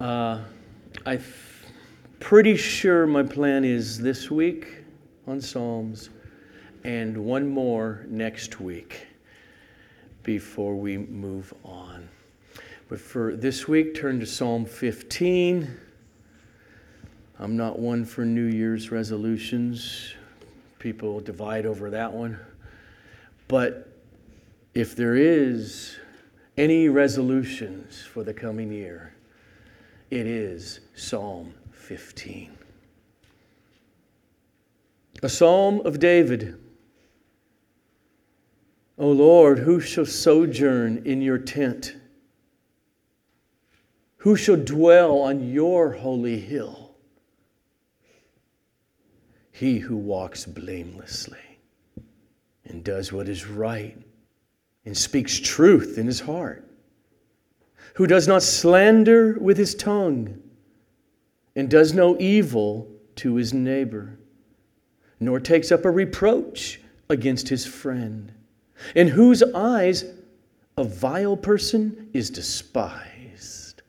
Uh, I'm pretty sure my plan is this week on Psalms and one more next week before we move on. But for this week, turn to Psalm 15. I'm not one for New Year's resolutions. People divide over that one. But if there is any resolutions for the coming year, it is Psalm 15. A psalm of David. O Lord, who shall sojourn in your tent? Who shall dwell on your holy hill? He who walks blamelessly and does what is right and speaks truth in his heart, who does not slander with his tongue and does no evil to his neighbor, nor takes up a reproach against his friend, in whose eyes a vile person is despised,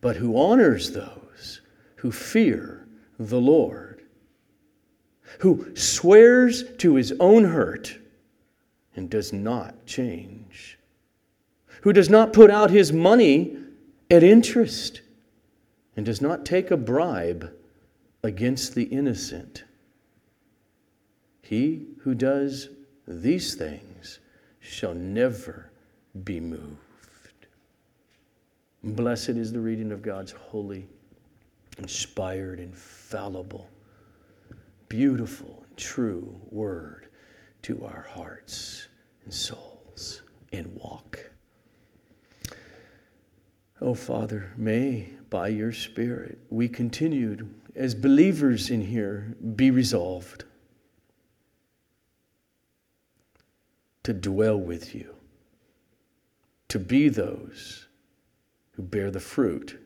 but who honors those who fear the Lord, who swears to his own hurt and does not change, who does not put out his money at interest and does not take a bribe against the innocent. He who does these things shall never be moved. Blessed is the reading of God's holy, inspired, infallible, beautiful, and true word to our hearts and souls and walk. Oh, Father, may by your Spirit we continued as believers in here be resolved to dwell with you, to be those who bear the fruit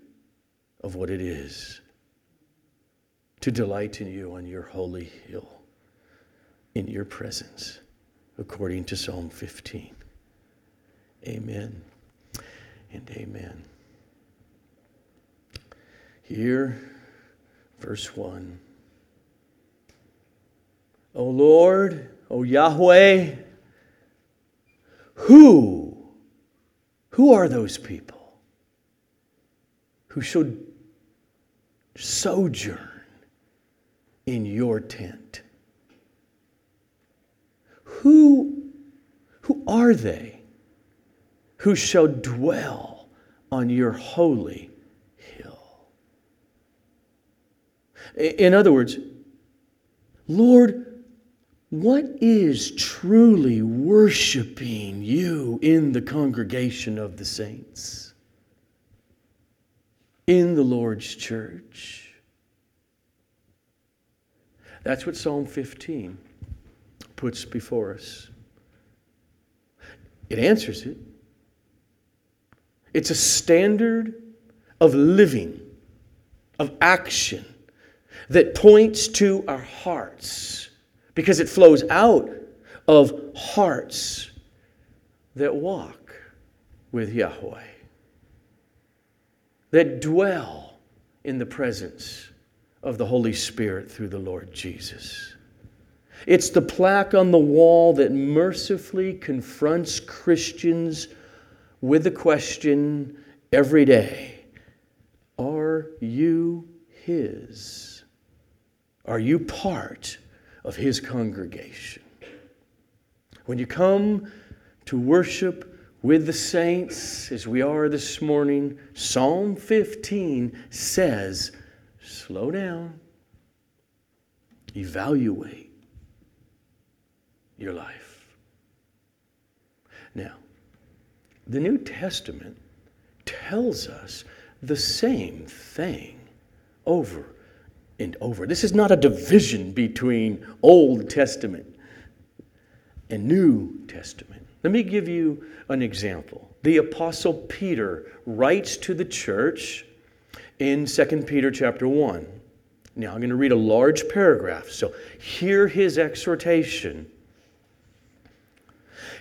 of what it is to delight in you on your holy hill, in your presence, according to Psalm 15. Amen and amen. Here, verse 1. O Lord, O Yahweh, who? Who are those people who should sojourn in your tent? Who, who are they who shall dwell on your holy hill? In other words, Lord, what is truly worshiping you in the congregation of the saints? In the Lord's church? That's what Psalm 15 puts before us. It answers it. It's a standard of living, of action that points to our hearts because it flows out of hearts that walk with Yahweh, that dwell in the presence of the Holy Spirit through the Lord Jesus. It's the plaque on the wall that mercifully confronts Christians with the question every day Are you His? Are you part of his congregation. When you come to worship with the saints, as we are this morning, Psalm 15 says, slow down, evaluate your life. Now, the New Testament tells us the same thing over and over. This is not a division between Old Testament and New Testament. Let me give you an example. The apostle Peter writes to the church in 2 Peter chapter 1. Now I'm going to read a large paragraph, so hear his exhortation.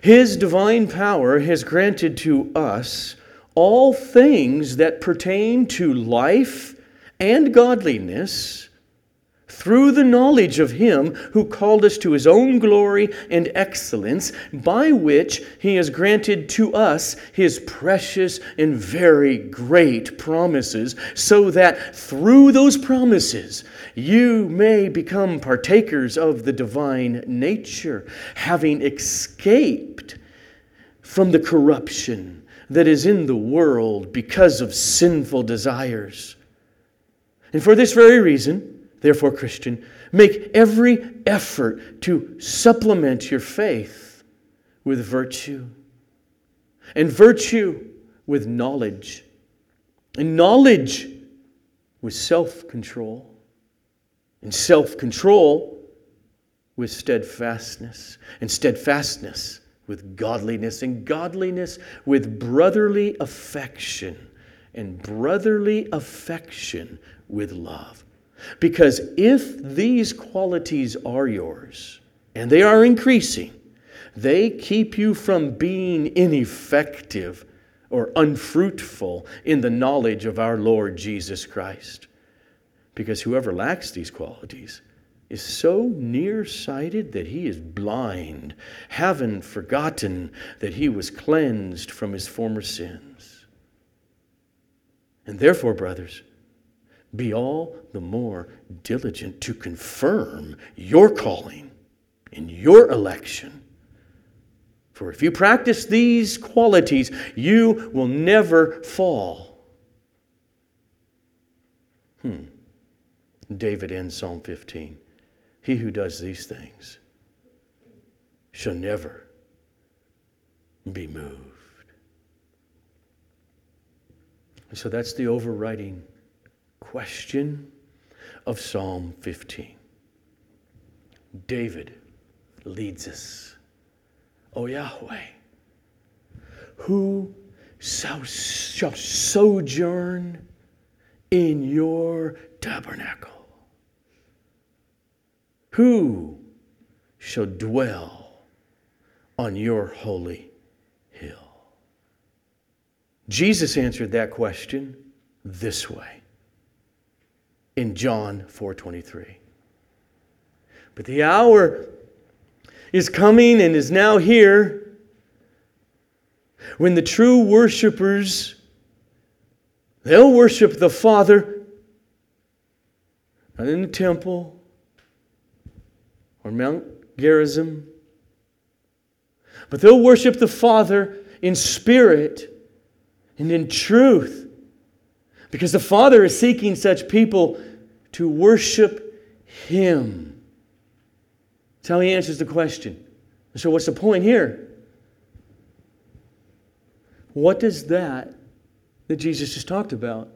His divine power has granted to us all things that pertain to life and godliness through the knowledge of Him who called us to His own glory and excellence, by which He has granted to us His precious and very great promises, so that through those promises you may become partakers of the divine nature, having escaped from the corruption that is in the world because of sinful desires. And for this very reason, Therefore, Christian, make every effort to supplement your faith with virtue, and virtue with knowledge, and knowledge with self control, and self control with steadfastness, and steadfastness with godliness, and godliness with brotherly affection, and brotherly affection with love. Because if these qualities are yours, and they are increasing, they keep you from being ineffective or unfruitful in the knowledge of our Lord Jesus Christ. Because whoever lacks these qualities is so nearsighted that he is blind, having forgotten that he was cleansed from his former sins. And therefore, brothers, be all the more diligent to confirm your calling and your election. For if you practice these qualities, you will never fall. Hmm. David ends Psalm 15. He who does these things shall never be moved. So that's the overriding question of Psalm 15. David leads us. O Yahweh, who shall sojourn in your tabernacle? Who shall dwell on your holy hill? Jesus answered that question this way in John 4:23. But the hour is coming and is now here when the true worshipers they'll worship the Father not in the temple or Mount Gerizim but they'll worship the Father in spirit and in truth because the Father is seeking such people to worship Him. That's how He answers the question. So, what's the point here? What does that that Jesus just talked about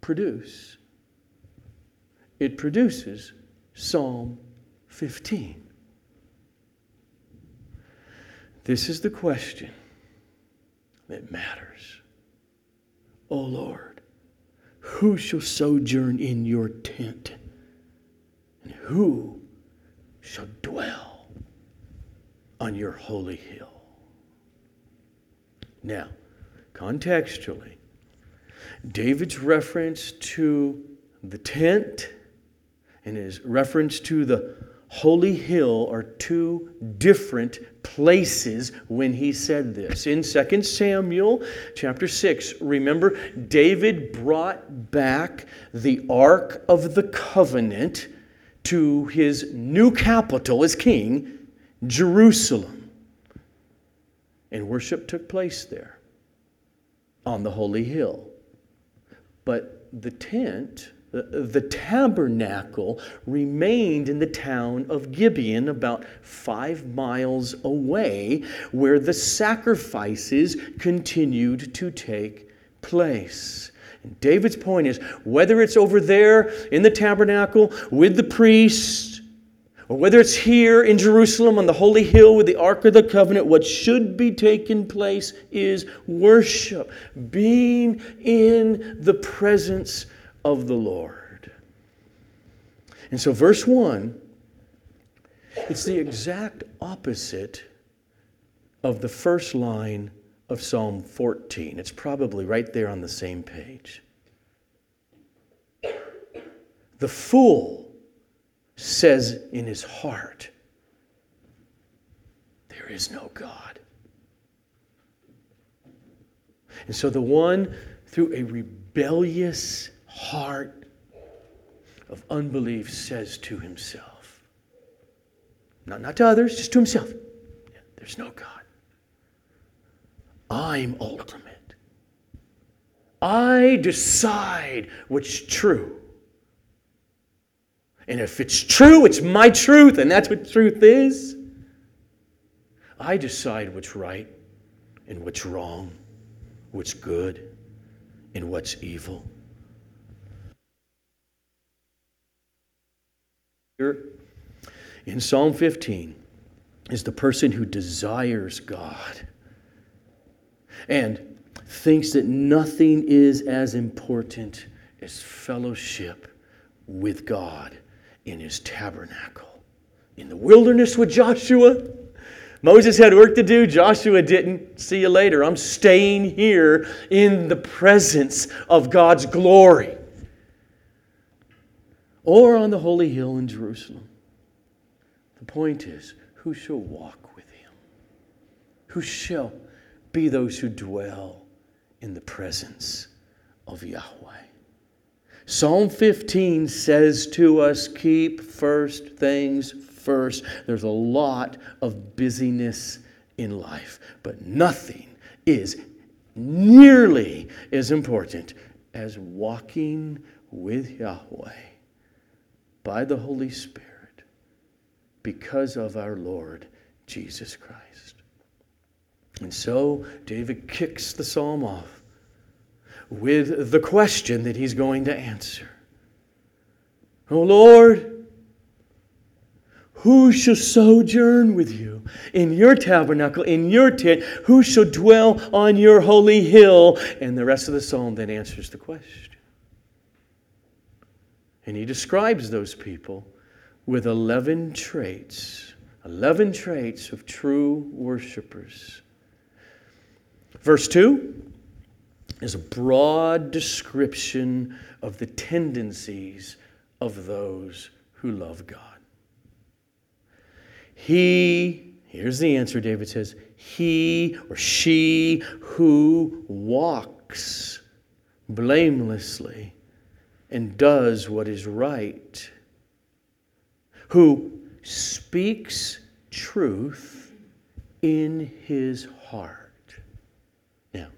produce? It produces Psalm 15. This is the question that matters. Oh Lord, who shall sojourn in your tent? And who shall dwell on your holy hill? Now, contextually, David's reference to the tent and his reference to the holy hill are two different places when he said this. In 2 Samuel chapter 6, remember, David brought back the Ark of the Covenant to his new capital as king, Jerusalem. And worship took place there on the holy hill. But the tent Uh, the tabernacle remained in the town of Gibeon, about five miles away, where the sacrifices continued to take place. And David's point is whether it's over there in the tabernacle with the priests, or whether it's here in Jerusalem on the holy hill with the Ark of the Covenant, what should be taking place is worship, being in the presence of the Lord. And so, verse 1, it's the exact opposite of the first line of Psalm 14. It's probably right there on the same page. The fool says in his heart, There is no God. And so the one through a rebellious heart of unbelief says to himself, not, not to others, just to himself, There's no God. I'm ultimate. I decide what's true. And if it's true, it's my truth, and that's what truth is. I decide what's right and what's wrong, what's good and what's evil. Here in Psalm 15 is the person who desires God and thinks that nothing is as important as fellowship with God in his tabernacle. In the wilderness with Joshua, Moses had work to do, Joshua didn't. See you later. I'm staying here in the presence of God's glory. Or on the holy hill in Jerusalem. The point is, who shall walk with him? Who shall be those who dwell in the presence of Yahweh. Psalm 15 says to us, keep first things first. There's a lot of busyness in life, but nothing is nearly as important as walking with Yahweh by the Holy Spirit because of our Lord Jesus Christ. And so David kicks the psalm off with the question that he's going to answer Oh Lord, who shall sojourn with you in your tabernacle, in your tent? Who shall dwell on your holy hill? And the rest of the psalm then answers the question. And he describes those people with 11 traits, 11 traits of true worshipers. Verse 2 is a broad description of the tendencies of those who love God. He, here's the answer David says, he or she who walks blamelessly and does what is right, who speaks truth in his heart Now,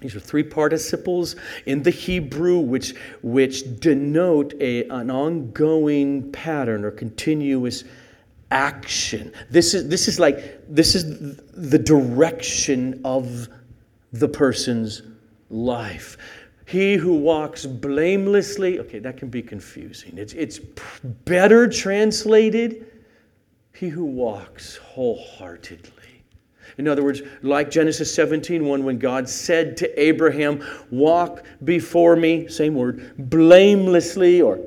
these are three participles in the Hebrew which, which denote a, an ongoing pattern or continuous action. This is, this is like, this is the direction of the person's life. He who walks blamelessly, okay, that can be confusing. It's, it's better translated, he who walks wholeheartedly. In other words, like Genesis 17 1, when God said to Abraham, Walk before me, same word, blamelessly, or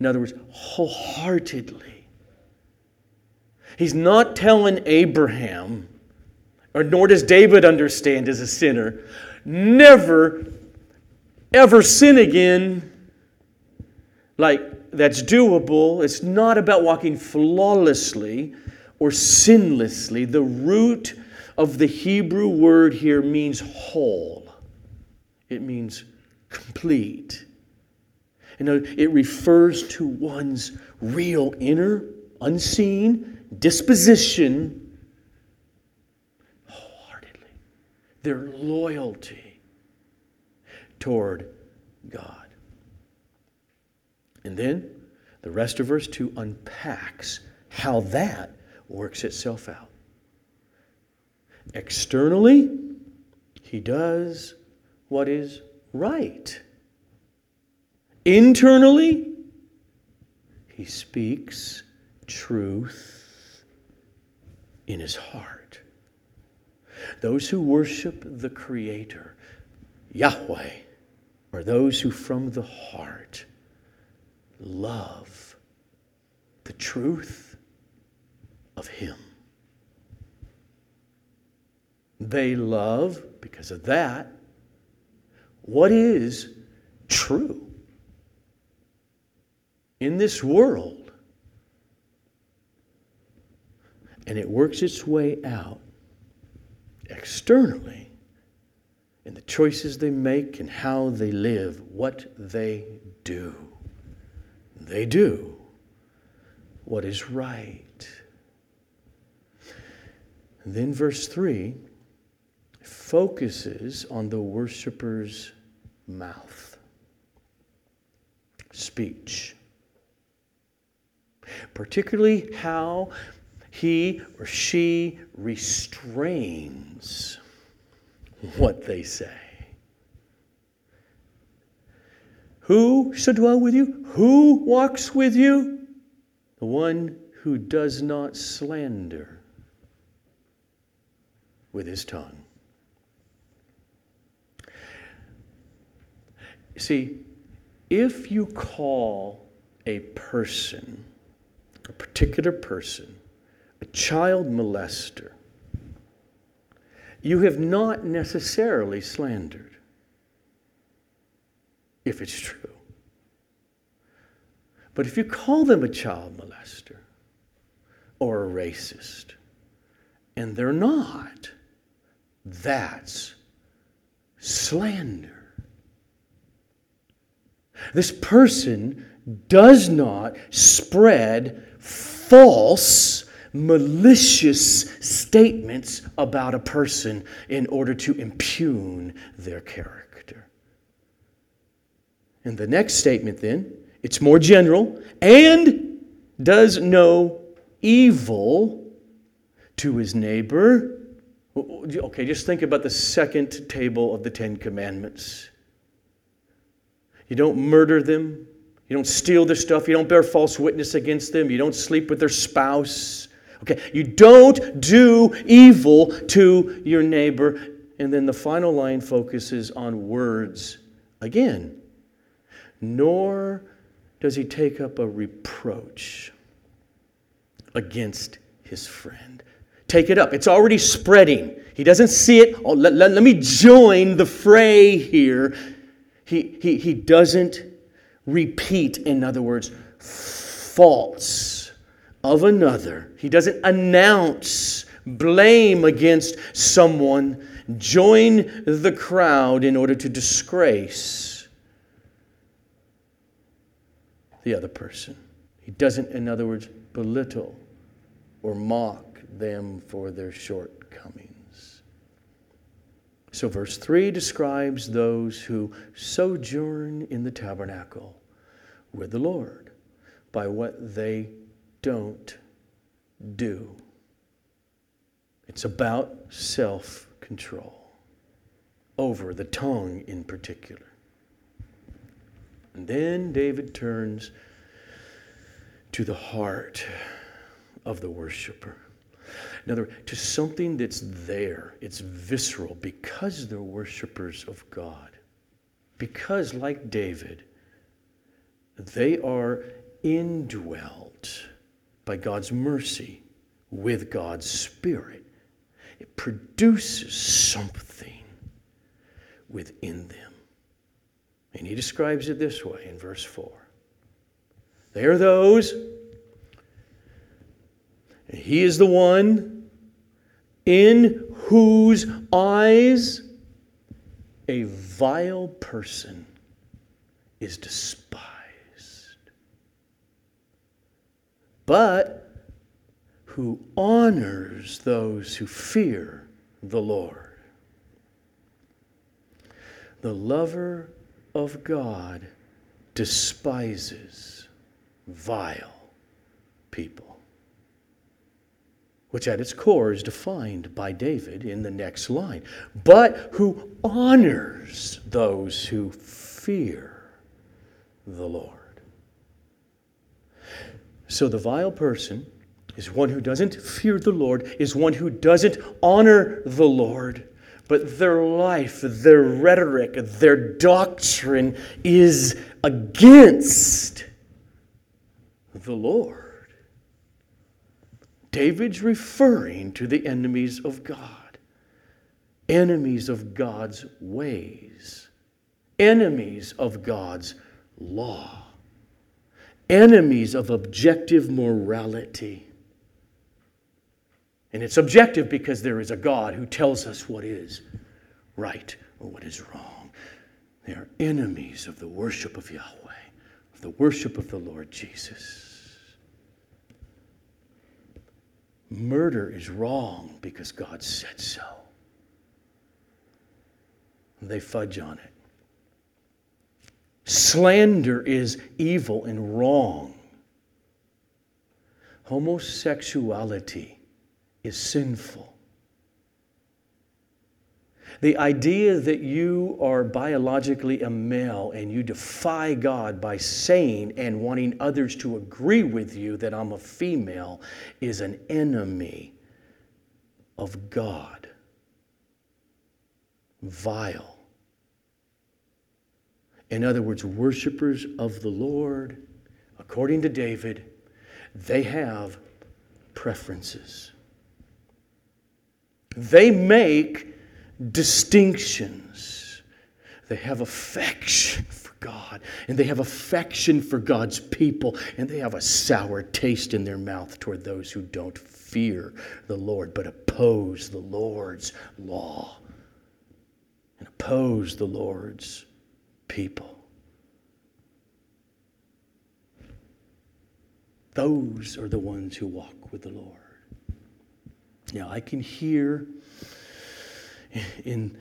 in other words, wholeheartedly. He's not telling Abraham, or nor does David understand as a sinner, never, ever sin again. Like, that's doable. It's not about walking flawlessly or sinlessly. The root of the Hebrew word here means whole, it means complete. You know, it refers to one's real inner, unseen disposition wholeheartedly, their loyalty toward God. And then the rest of verse 2 unpacks how that works itself out. Externally, he does what is right. Internally, he speaks truth in his heart. Those who worship the Creator, Yahweh, are those who from the heart love the truth of Him. They love, because of that, what is true in this world. And it works its way out externally in the choices they make and how they live, what they do. They do what is right. And then verse 3 focuses on the worshiper's mouth, speech, particularly how he or she restrains what they say. Who shall dwell with you? Who walks with you? The one who does not slander with his tongue. See, if you call a person, a particular person, child molester, you have not necessarily slandered, if it's true. But if you call them a child molester or a racist, and they're not, that's slander. This person does not spread false malicious statements about a person in order to impugn their character. And the next statement, then, it's more general and does no evil to his neighbor. Okay, just think about the second table of the Ten Commandments. You don't murder them. You don't steal their stuff. You don't bear false witness against them. You don't sleep with their spouse. Okay, you don't do evil to your neighbor. And then the final line focuses on words again. Nor does he take up a reproach against his friend. Take it up. It's already spreading. He doesn't see it. Oh, let, let, let me join the fray here. He, he, he doesn't repeat, in other words, faults of another. He doesn't announce blame against someone, join the crowd in order to disgrace the other person. He doesn't, in other words, belittle or mock them for their shortcomings. So, verse 3 describes those who sojourn in the tabernacle with the Lord by what they don't do. It's about self control over the tongue in particular. And then David turns to the heart of the worshiper. In other words, to something that's there, it's visceral because they're worshipers of God. Because, like David, they are indwelt by God's mercy with God's Spirit. It produces something within them. And he describes it this way in verse 4 They are those, and he is the one in whose eyes a vile person is despised. But who honors those who fear the Lord. The lover of God despises vile people, which at its core is defined by David in the next line, but who honors those who fear the Lord. So the vile person is one who doesn't fear the Lord, is one who doesn't honor the Lord, but their life, their rhetoric, their doctrine is against the Lord. David's referring to the enemies of God. enemies of God's ways, enemies of God's law, enemies of objective morality. And it's objective because there is a God who tells us what is right or what is wrong. They are enemies of the worship of Yahweh, of the worship of the Lord Jesus. Murder is wrong because God said so. They fudge on it. Slander is evil and wrong. Homosexuality is sinful. The idea that you are biologically a male and you defy God by saying and wanting others to agree with you that I'm a female is an enemy of God. Vile. In other words, worshipers of the Lord, according to David, they have preferences. They make distinctions. They have affection for God, and they have affection for God's people, and they have a sour taste in their mouth toward those who don't fear the Lord but oppose the Lord's law and oppose the Lord's people. Those are the ones who walk with the Lord. Now, I can hear in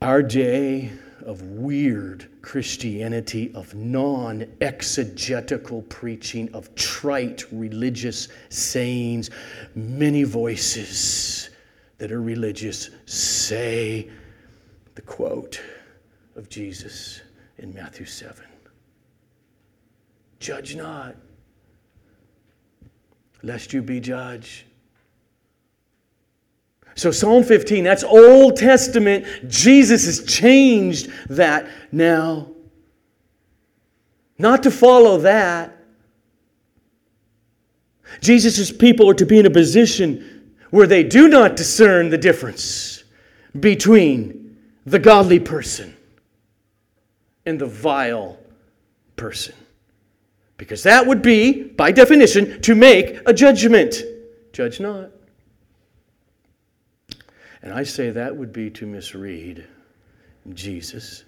our day of weird Christianity, of non exegetical preaching, of trite religious sayings, many voices that are religious say the quote of Jesus in Matthew 7 Judge not, lest you be judged. So, Psalm 15, that's Old Testament. Jesus has changed that now. Not to follow that. Jesus' people are to be in a position where they do not discern the difference between the godly person and the vile person. Because that would be, by definition, to make a judgment. Judge not. And I say that would be to misread Jesus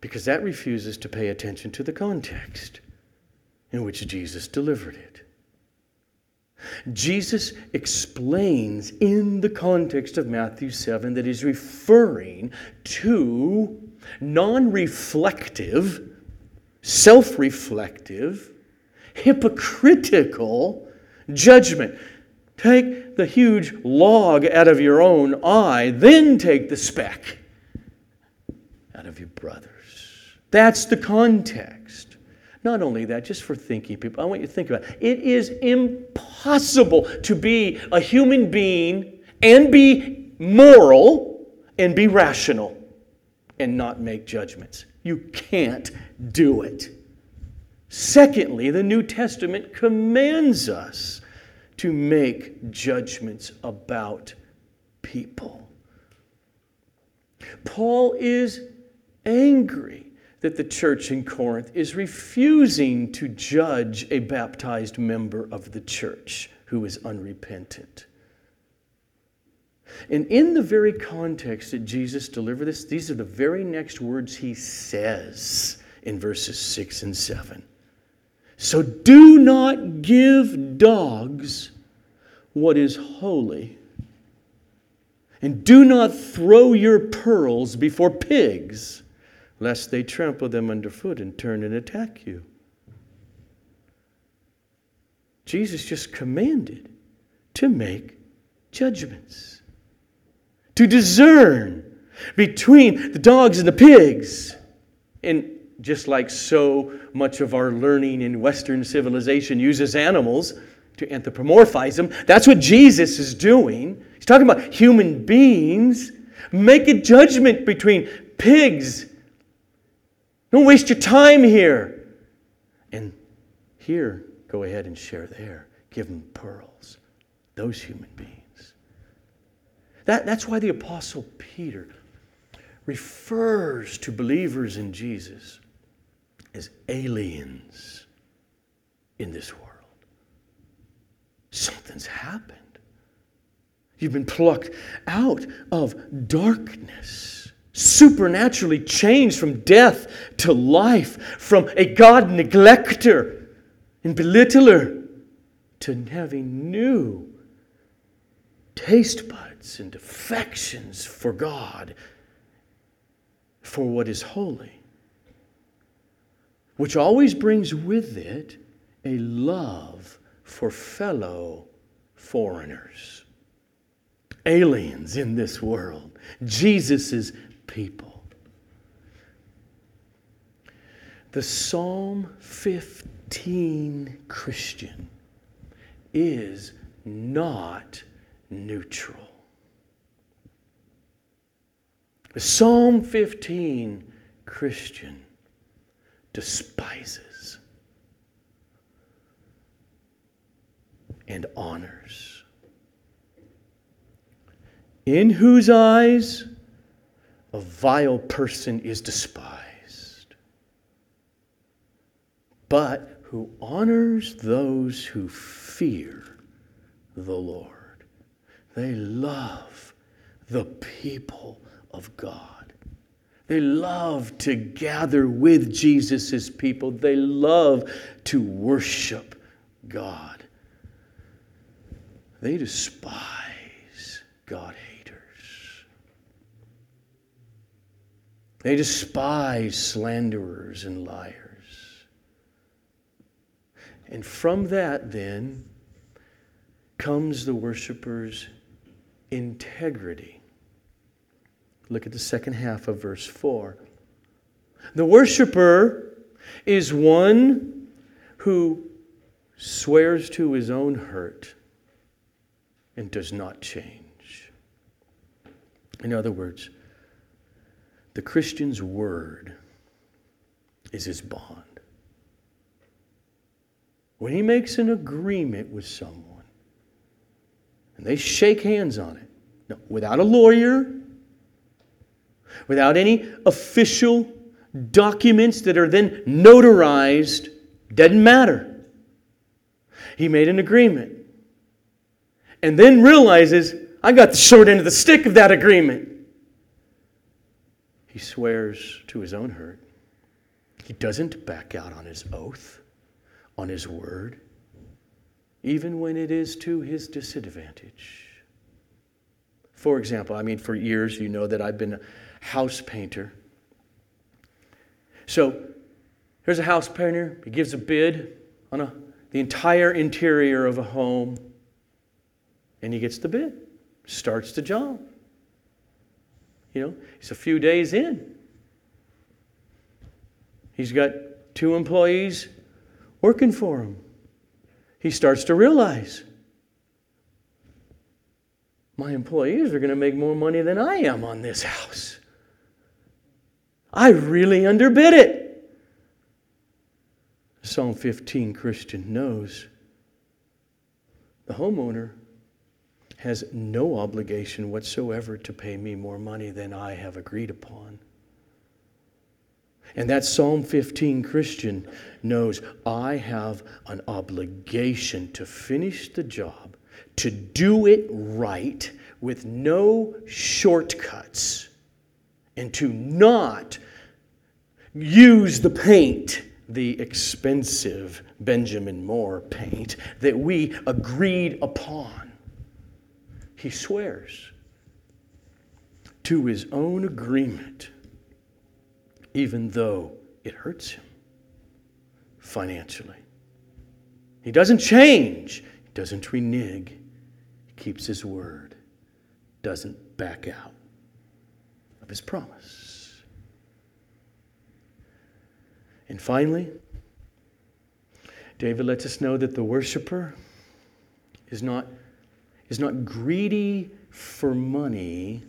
because that refuses to pay attention to the context in which Jesus delivered it. Jesus explains in the context of Matthew 7 that he's referring to non reflective, self reflective, hypocritical judgment. Take the huge log out of your own eye, then take the speck out of your brother's. That's the context. Not only that, just for thinking people, I want you to think about it. It is impossible to be a human being and be moral and be rational and not make judgments. You can't do it. Secondly, the New Testament commands us to make judgments about people. Paul is angry that the church in Corinth is refusing to judge a baptized member of the church who is unrepentant. And in the very context that Jesus delivered this, these are the very next words he says in verses 6 and 7. So do not give dogs what is holy. And do not throw your pearls before pigs, lest they trample them underfoot and turn and attack you. Jesus just commanded to make judgments, to discern between the dogs and the pigs. And just like so much of our learning in Western civilization uses animals to anthropomorphize them, that's what Jesus is doing. He's talking about human beings. Make a judgment between pigs. Don't waste your time here. And here, go ahead and share there. Give them pearls. Those human beings. That, that's why the Apostle Peter refers to believers in Jesus as aliens in this world. Something's happened. You've been plucked out of darkness, supernaturally changed from death to life, from a God neglecter and belittler to having new taste buds and affections for God, for what is holy, which always brings with it a love for fellow foreigners, aliens in this world, Jesus' people. The Psalm 15 Christian is not neutral. Psalm 15 Christian despises and honors. In whose eyes a vile person is despised, but who honors those who fear the Lord. They love the people of God. They love to gather with Jesus' people. They love to worship God. They despise God haters. They despise slanderers and liars. And from that, then, comes the worshiper's integrity. Look at the second half of verse 4. The worshiper is one who swears to his own hurt and does not change. In other words, the Christian's word is his bond. When he makes an agreement with someone, and they shake hands on it. No, without a lawyer, without any official documents that are then notarized, doesn't matter. He made an agreement and then realizes, I got the short end of the stick of that agreement. He swears to his own hurt. He doesn't back out on his oath, on his word even when it is to his disadvantage. For example, I mean, for years, you know that I've been a house painter. So here's a house painter, he gives a bid on a, the entire interior of a home, and he gets the bid, starts the job. You know, he's a few days in. He's got two employees working for him he starts to realize my employees are going to make more money than I am on this house. I really underbid it. Psalm 15 Christian knows the homeowner has no obligation whatsoever to pay me more money than I have agreed upon. And that Psalm 15 Christian knows I have an obligation to finish the job, to do it right with no shortcuts, and to not use the paint, the expensive Benjamin Moore paint that we agreed upon. He swears to his own agreement even though it hurts him financially. He doesn't change, he doesn't renege, he keeps his word, doesn't back out of his promise. And finally, David lets us know that the worshiper is not, is not greedy for money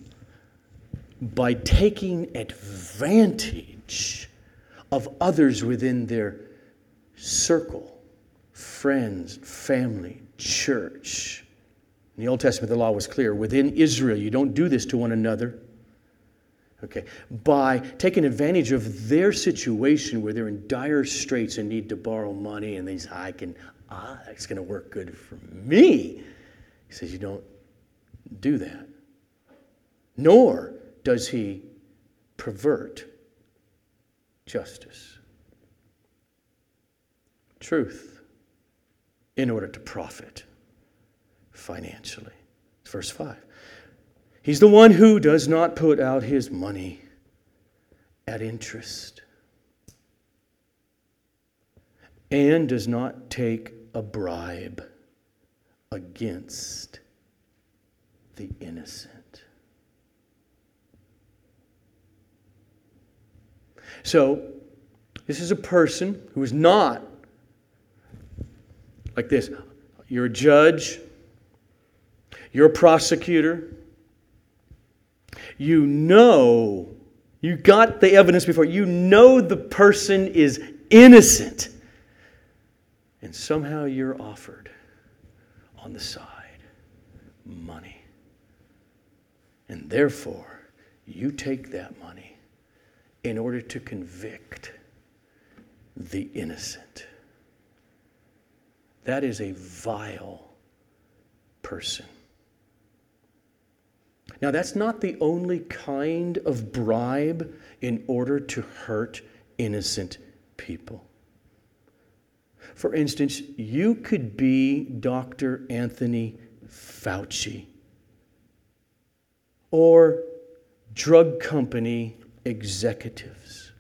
by taking advantage of others within their circle friends, family, church. In the Old Testament, the law was clear. Within Israel, you don't do this to one another. Okay, by taking advantage of their situation where they're in dire straits and need to borrow money, and they say, I can, ah, it's going to work good for me. He says, You don't do that. Nor does he pervert justice, truth, in order to profit financially. Verse 5. He's the one who does not put out his money at interest and does not take a bribe against the innocent. So, this is a person who is not like this. You're a judge, you're a prosecutor, you know, you got the evidence before, you know the person is innocent. And somehow you're offered on the side money. And therefore, you take that money in order to convict the innocent. That is a vile person. Now, that's not the only kind of bribe in order to hurt innocent people. For instance, you could be Dr. Anthony Fauci or drug company executives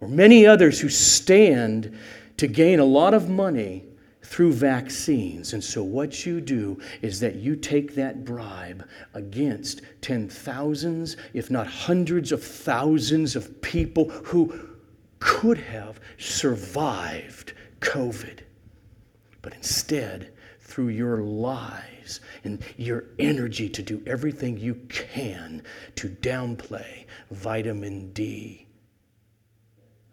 or many others who stand to gain a lot of money through vaccines. And so, what you do is that you take that bribe against ten thousands, if not hundreds of thousands of people who could have survived COVID. But instead, through your and your energy to do everything you can to downplay vitamin D,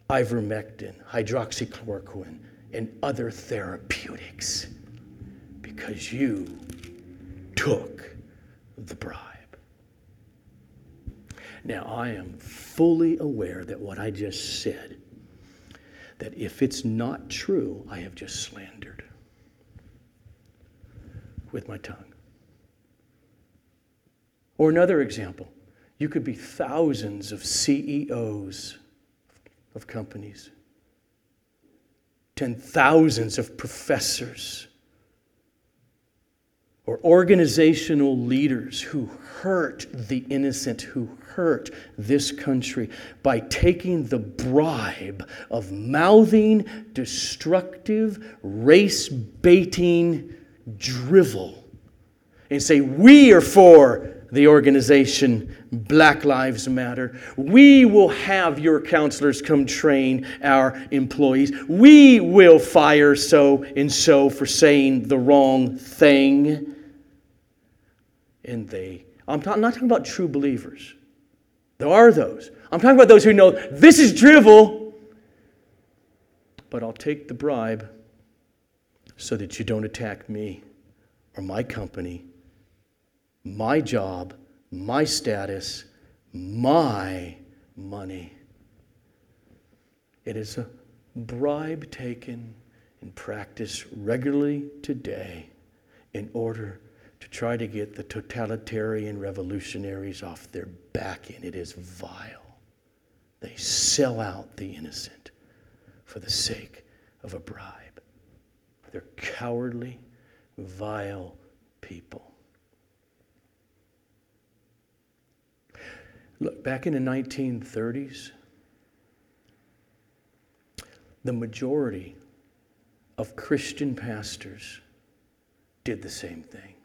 ivermectin, hydroxychloroquine, and other therapeutics because you took the bribe. Now, I am fully aware that what I just said, that if it's not true, I have just slandered with my tongue. Or another example, you could be thousands of CEOs of companies ten thousands of professors or organizational leaders who hurt the innocent, who hurt this country by taking the bribe of mouthing destructive, race baiting drivel and say, We are for the organization Black Lives Matter. We will have your counselors come train our employees. We will fire so and so for saying the wrong thing. And they, I'm not, I'm not talking about true believers. There are those. I'm talking about those who know this is drivel, but I'll take the bribe so that you don't attack me or my company my job, my status, my money. It is a bribe taken and practiced regularly today in order to try to get the totalitarian revolutionaries off their back and It is vile. They sell out the innocent for the sake of a bribe. They're cowardly, vile people. Look, back in the 1930s, the majority of Christian pastors did the same thing.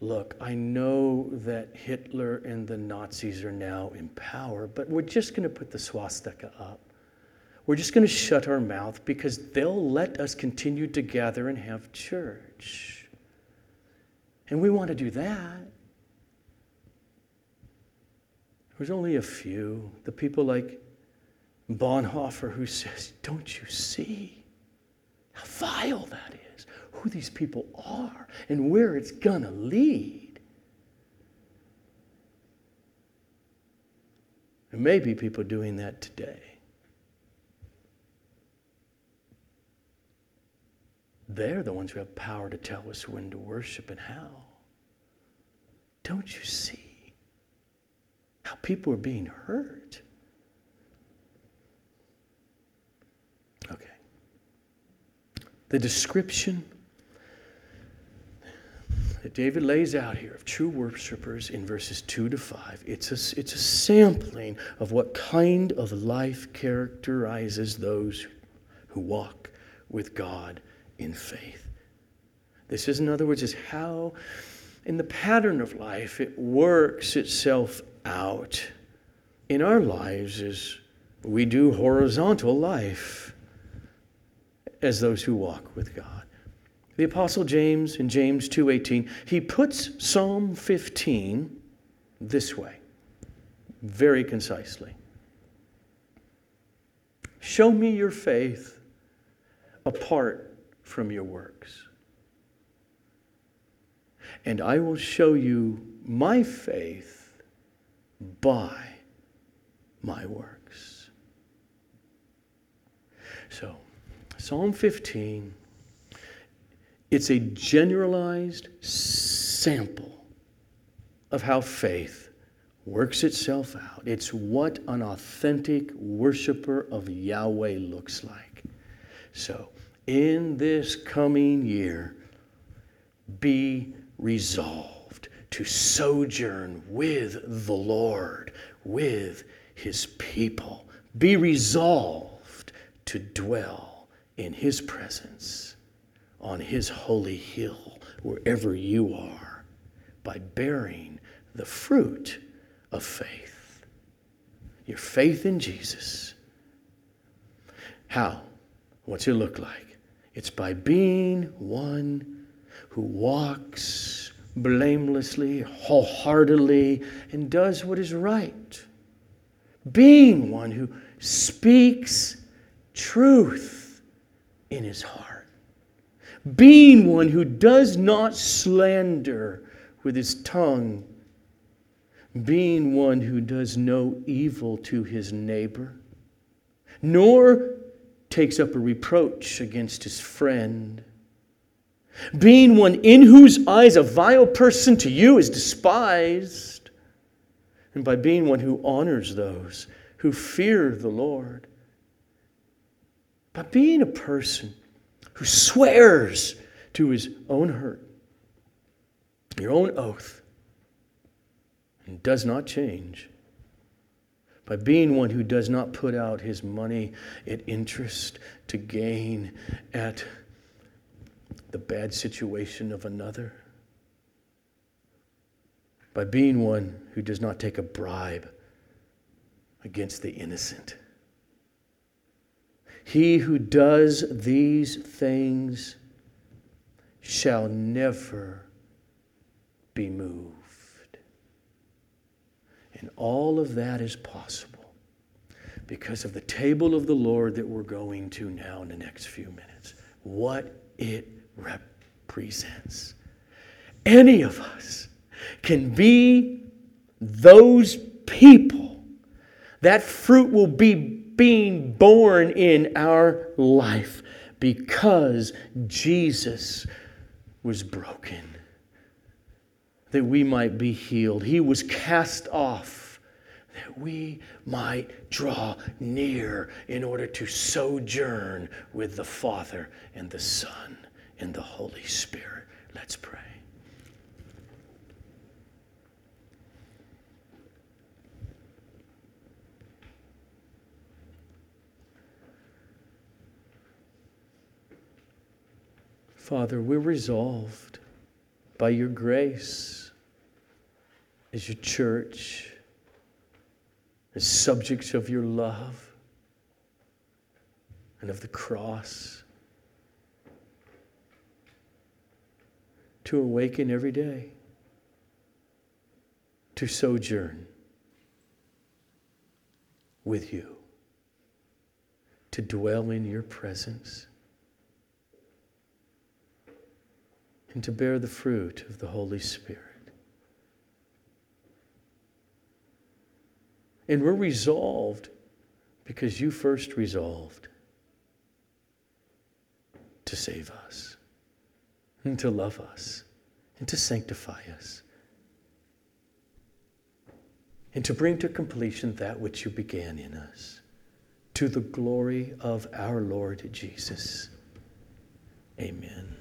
Look, I know that Hitler and the Nazis are now in power, but we're just going to put the swastika up. We're just going to shut our mouth because they'll let us continue to gather and have church. And we want to do that. There's only a few. The people like Bonhoeffer who says, Don't you see how vile that is? who these people are and where it's going to lead. There may be people doing that today. They're the ones who have power to tell us when to worship and how. Don't you see how people are being hurt? Okay. The description that David lays out here of true worshipers in verses 2 to 5, it's a, it's a sampling of what kind of life characterizes those who walk with God in faith. This is, in other words, is how in the pattern of life it works itself out in our lives as we do horizontal life as those who walk with God. The apostle James in James 2:18, he puts Psalm 15 this way, very concisely. Show me your faith apart from your works. And I will show you my faith by my works. So, Psalm 15, it's a generalized sample of how faith works itself out. It's what an authentic worshiper of Yahweh looks like. So, in this coming year, be resolved to sojourn with the Lord, with his people. Be resolved to dwell in his presence on his holy hill, wherever you are, by bearing the fruit of faith. Your faith in Jesus. How? What's it look like? It's by being one who walks blamelessly, wholeheartedly, and does what is right. Being one who speaks truth in his heart. Being one who does not slander with his tongue. Being one who does no evil to his neighbor, nor takes up a reproach against his friend. Being one in whose eyes a vile person to you is despised, and by being one who honors those who fear the Lord. By being a person who swears to his own hurt, your own oath, and does not change by being one who does not put out his money at interest to gain at the bad situation of another, by being one who does not take a bribe against the innocent. He who does these things shall never be moved. And all of that is possible because of the table of the Lord that we're going to now in the next few minutes. What it represents. Any of us can be those people. That fruit will be being born in our life because Jesus was broken that we might be healed. He was cast off that we might draw near in order to sojourn with the Father and the Son and the Holy Spirit. Let's pray. Father, we're resolved by your grace as your church, as subjects of your love and of the cross, to awaken every day, to sojourn with you, to dwell in your presence. and to bear the fruit of the Holy Spirit. And we're resolved because you first resolved to save us, and to love us, and to sanctify us, and to bring to completion that which you began in us, to the glory of our Lord Jesus. Amen.